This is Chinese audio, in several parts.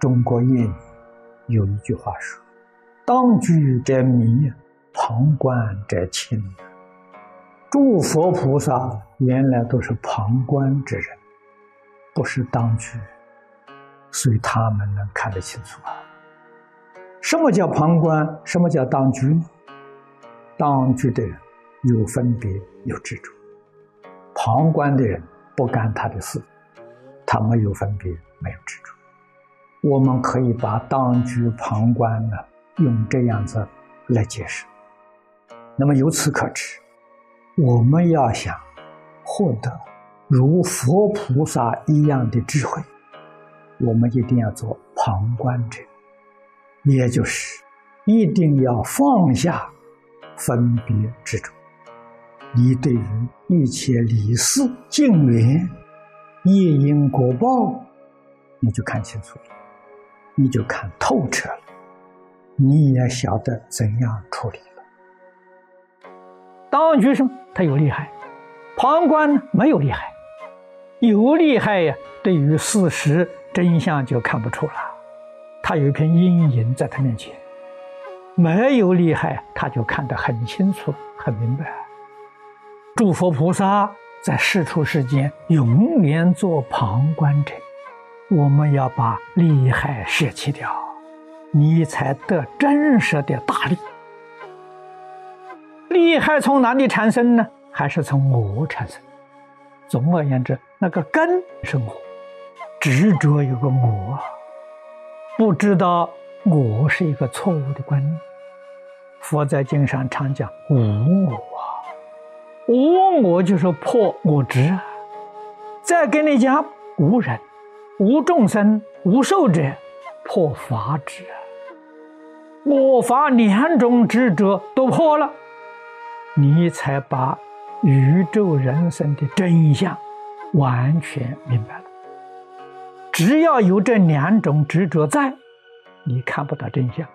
中国谚语有一句话说：“当局者迷，旁观者清。”诸佛菩萨原来都是旁观之人，不是当局，所以他们能看得清楚啊。什么叫旁观？什么叫当局？当局的人有分别，有执着；旁观的人不干他的事，他没有分别，没有执着。我们可以把当局旁观呢，用这样子来解释。那么由此可知，我们要想获得如佛菩萨一样的智慧，我们一定要做旁观者，也就是一定要放下分别执着。你对于一切理事、境缘、业因果报，你就看清楚了。你就看透彻了，你也晓得怎样处理了。当局生他有厉害，旁观呢没有厉害，有厉害呀，对于事实真相就看不出了，他有一片阴影在他面前；没有厉害，他就看得很清楚、很明白。诸佛菩萨在世出世间，永远做旁观者。我们要把利害舍弃掉，你才得真实的大利。利害从哪里产生呢？还是从我产生？总而言之，那个根是我，执着有个我，不知道我是一个错误的观念。佛在经上常讲无我，无我就是破我执啊。再跟你讲无人。无众生、无寿者，破法执！我法两种执着都破了，你才把宇宙人生的真相完全明白了。只要有这两种执着在，你看不到真相，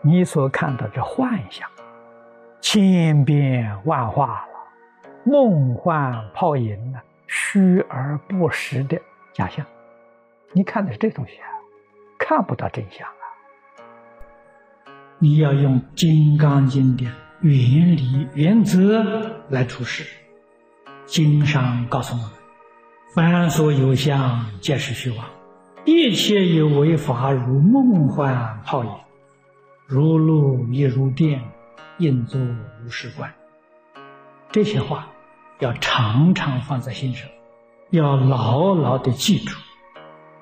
你所看到的幻象，千变万化了，梦幻泡影啊，虚而不实的假象。你看的是这东西啊，看不到真相啊！你要用《金刚经》的原理原则来处事。经上告诉我们：凡所有相，皆是虚妄；一切有为法，如梦幻泡影，如露亦如电，应作如是观。这些话要常常放在心上，要牢牢的记住。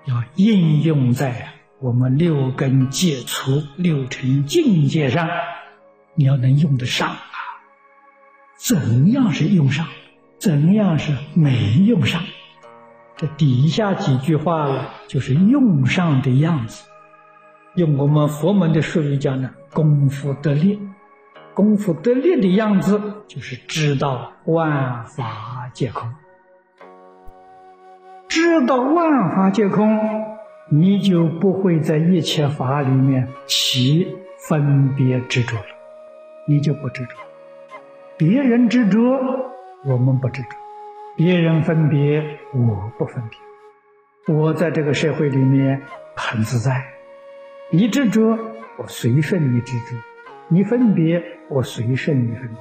要应用在我们六根戒除、六尘境界上，你要能用得上啊！怎样是用上？怎样是没用上？这底下几句话呢，就是用上的样子。用我们佛门的术语讲呢，功夫得力。功夫得力的样子，就是知道万法皆空。知道万法皆空，你就不会在一切法里面起分别执着了，你就不执着。别人执着，我们不执着；别人分别，我不分别。我在这个社会里面很自在。你执着，我随顺你执着；你分别，我随顺你分别，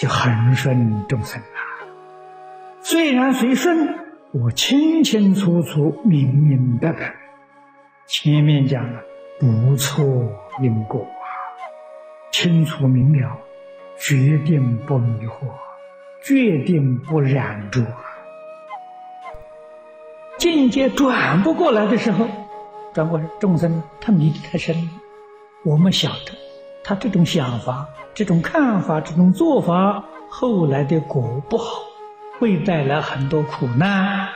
就恒顺众生啊。虽然随顺。我清清楚楚、明明白白，前面讲了不错因果啊，清楚明了，决定不迷惑，决定不染着。境界转不过来的时候，转过来众生他迷得太深了。我们晓得，他这种想法、这种看法、这种做法，后来的果不好。会带来很多苦难，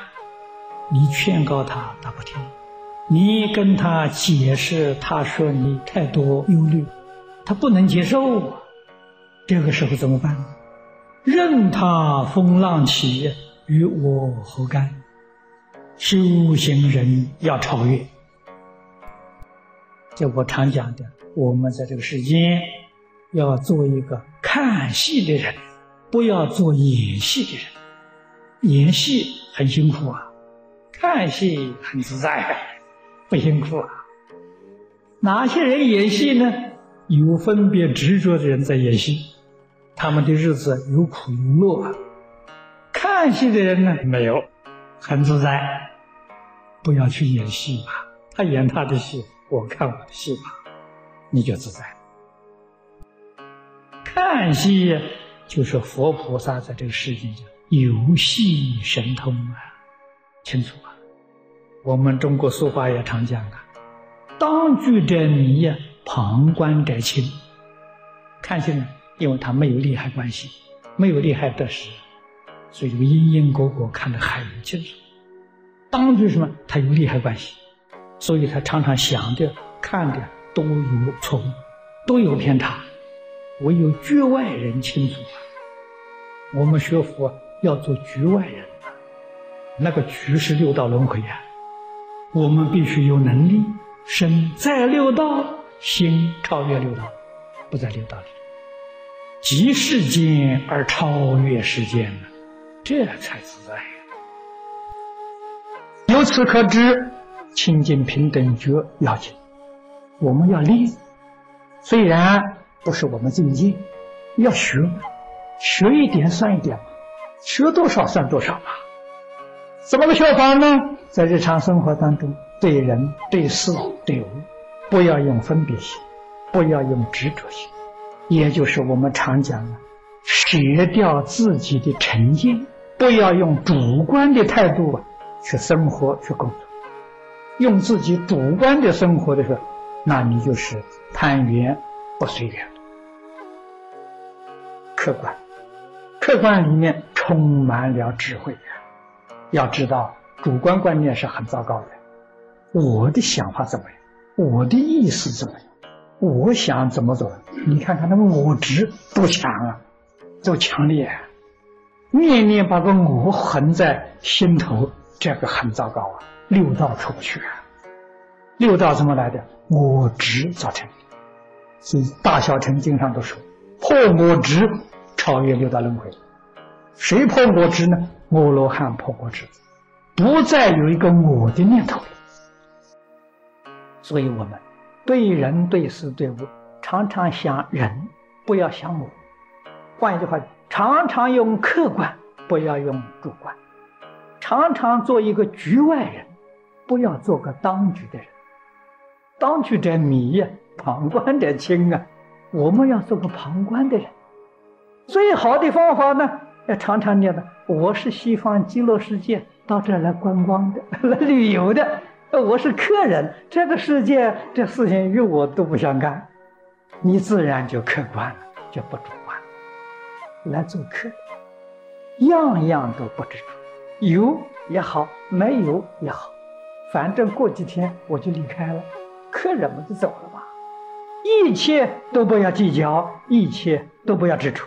你劝告他，他不听；你跟他解释，他说你太多忧虑，他不能接受。这个时候怎么办？任他风浪起，与我何干？修行人要超越。就我常讲的，我们在这个世间要做一个看戏的人，不要做演戏的人。演戏很辛苦啊，看戏很自在。不辛苦啊。哪些人演戏呢？有分别执着的人在演戏，他们的日子有苦有乐。看戏的人呢，没有，很自在。不要去演戏吧，他演他的戏，我看我的戏吧，你就自在。看戏就是佛菩萨在这个世界上游戏神通啊，清楚啊？我们中国俗话也常讲啊，“当局者迷呀，旁观者清。”看戏呢，因为他没有利害关系，没有利害得失，所以这个因因果果看得很清楚。当局什么？他有利害关系，所以他常常想的、看的都有错误，都有偏差。唯有局外人清楚啊！我们学佛要做局外人啊，那个局是六道轮回呀。我们必须有能力身在六道，心超越六道，不在六道里，即世间而超越世间呢，这才自在。由此可知，清净平等觉要紧，我们要练，虽然。不是我们境界，要学，学一点算一点，学多少算多少吧。怎么个学法呢？在日常生活当中，对人、对事、对物，不要用分别心，不要用执着心，也就是我们常讲的，舍掉自己的成见，不要用主观的态度啊去生活、去工作。用自己主观的生活的时候，那你就是贪缘。不随缘，客观，客观里面充满了智慧。要知道，主观观念是很糟糕的。我的想法怎么样？我的意思怎么样？我想怎么走？你看看那个我执多强啊，多强烈！念念把个我横在心头，这个很糟糕啊，六道出不去啊。六道怎么来的？我执造成。所以《大小乘经》上都说：“破我执，超越六道轮回。”谁破我执呢？阿罗汉破我执，不再有一个我的念头了。所以我们对人、对事、对物，常常想人，不要想我。换一句话，常常用客观，不要用主观；常常做一个局外人，不要做个当局的人。当局者迷呀。旁观者清啊！我们要做个旁观的人。最好的方法呢，要常常念的。我是西方极乐世界到这来观光的、来旅游的，我是客人。这个世界这事情与我都不相干，你自然就客观了，就不主观了。来做客，样样都不执着，有也好，没有也好，反正过几天我就离开了，客人们就走了吧。一切都不要计较，一切都不要执着。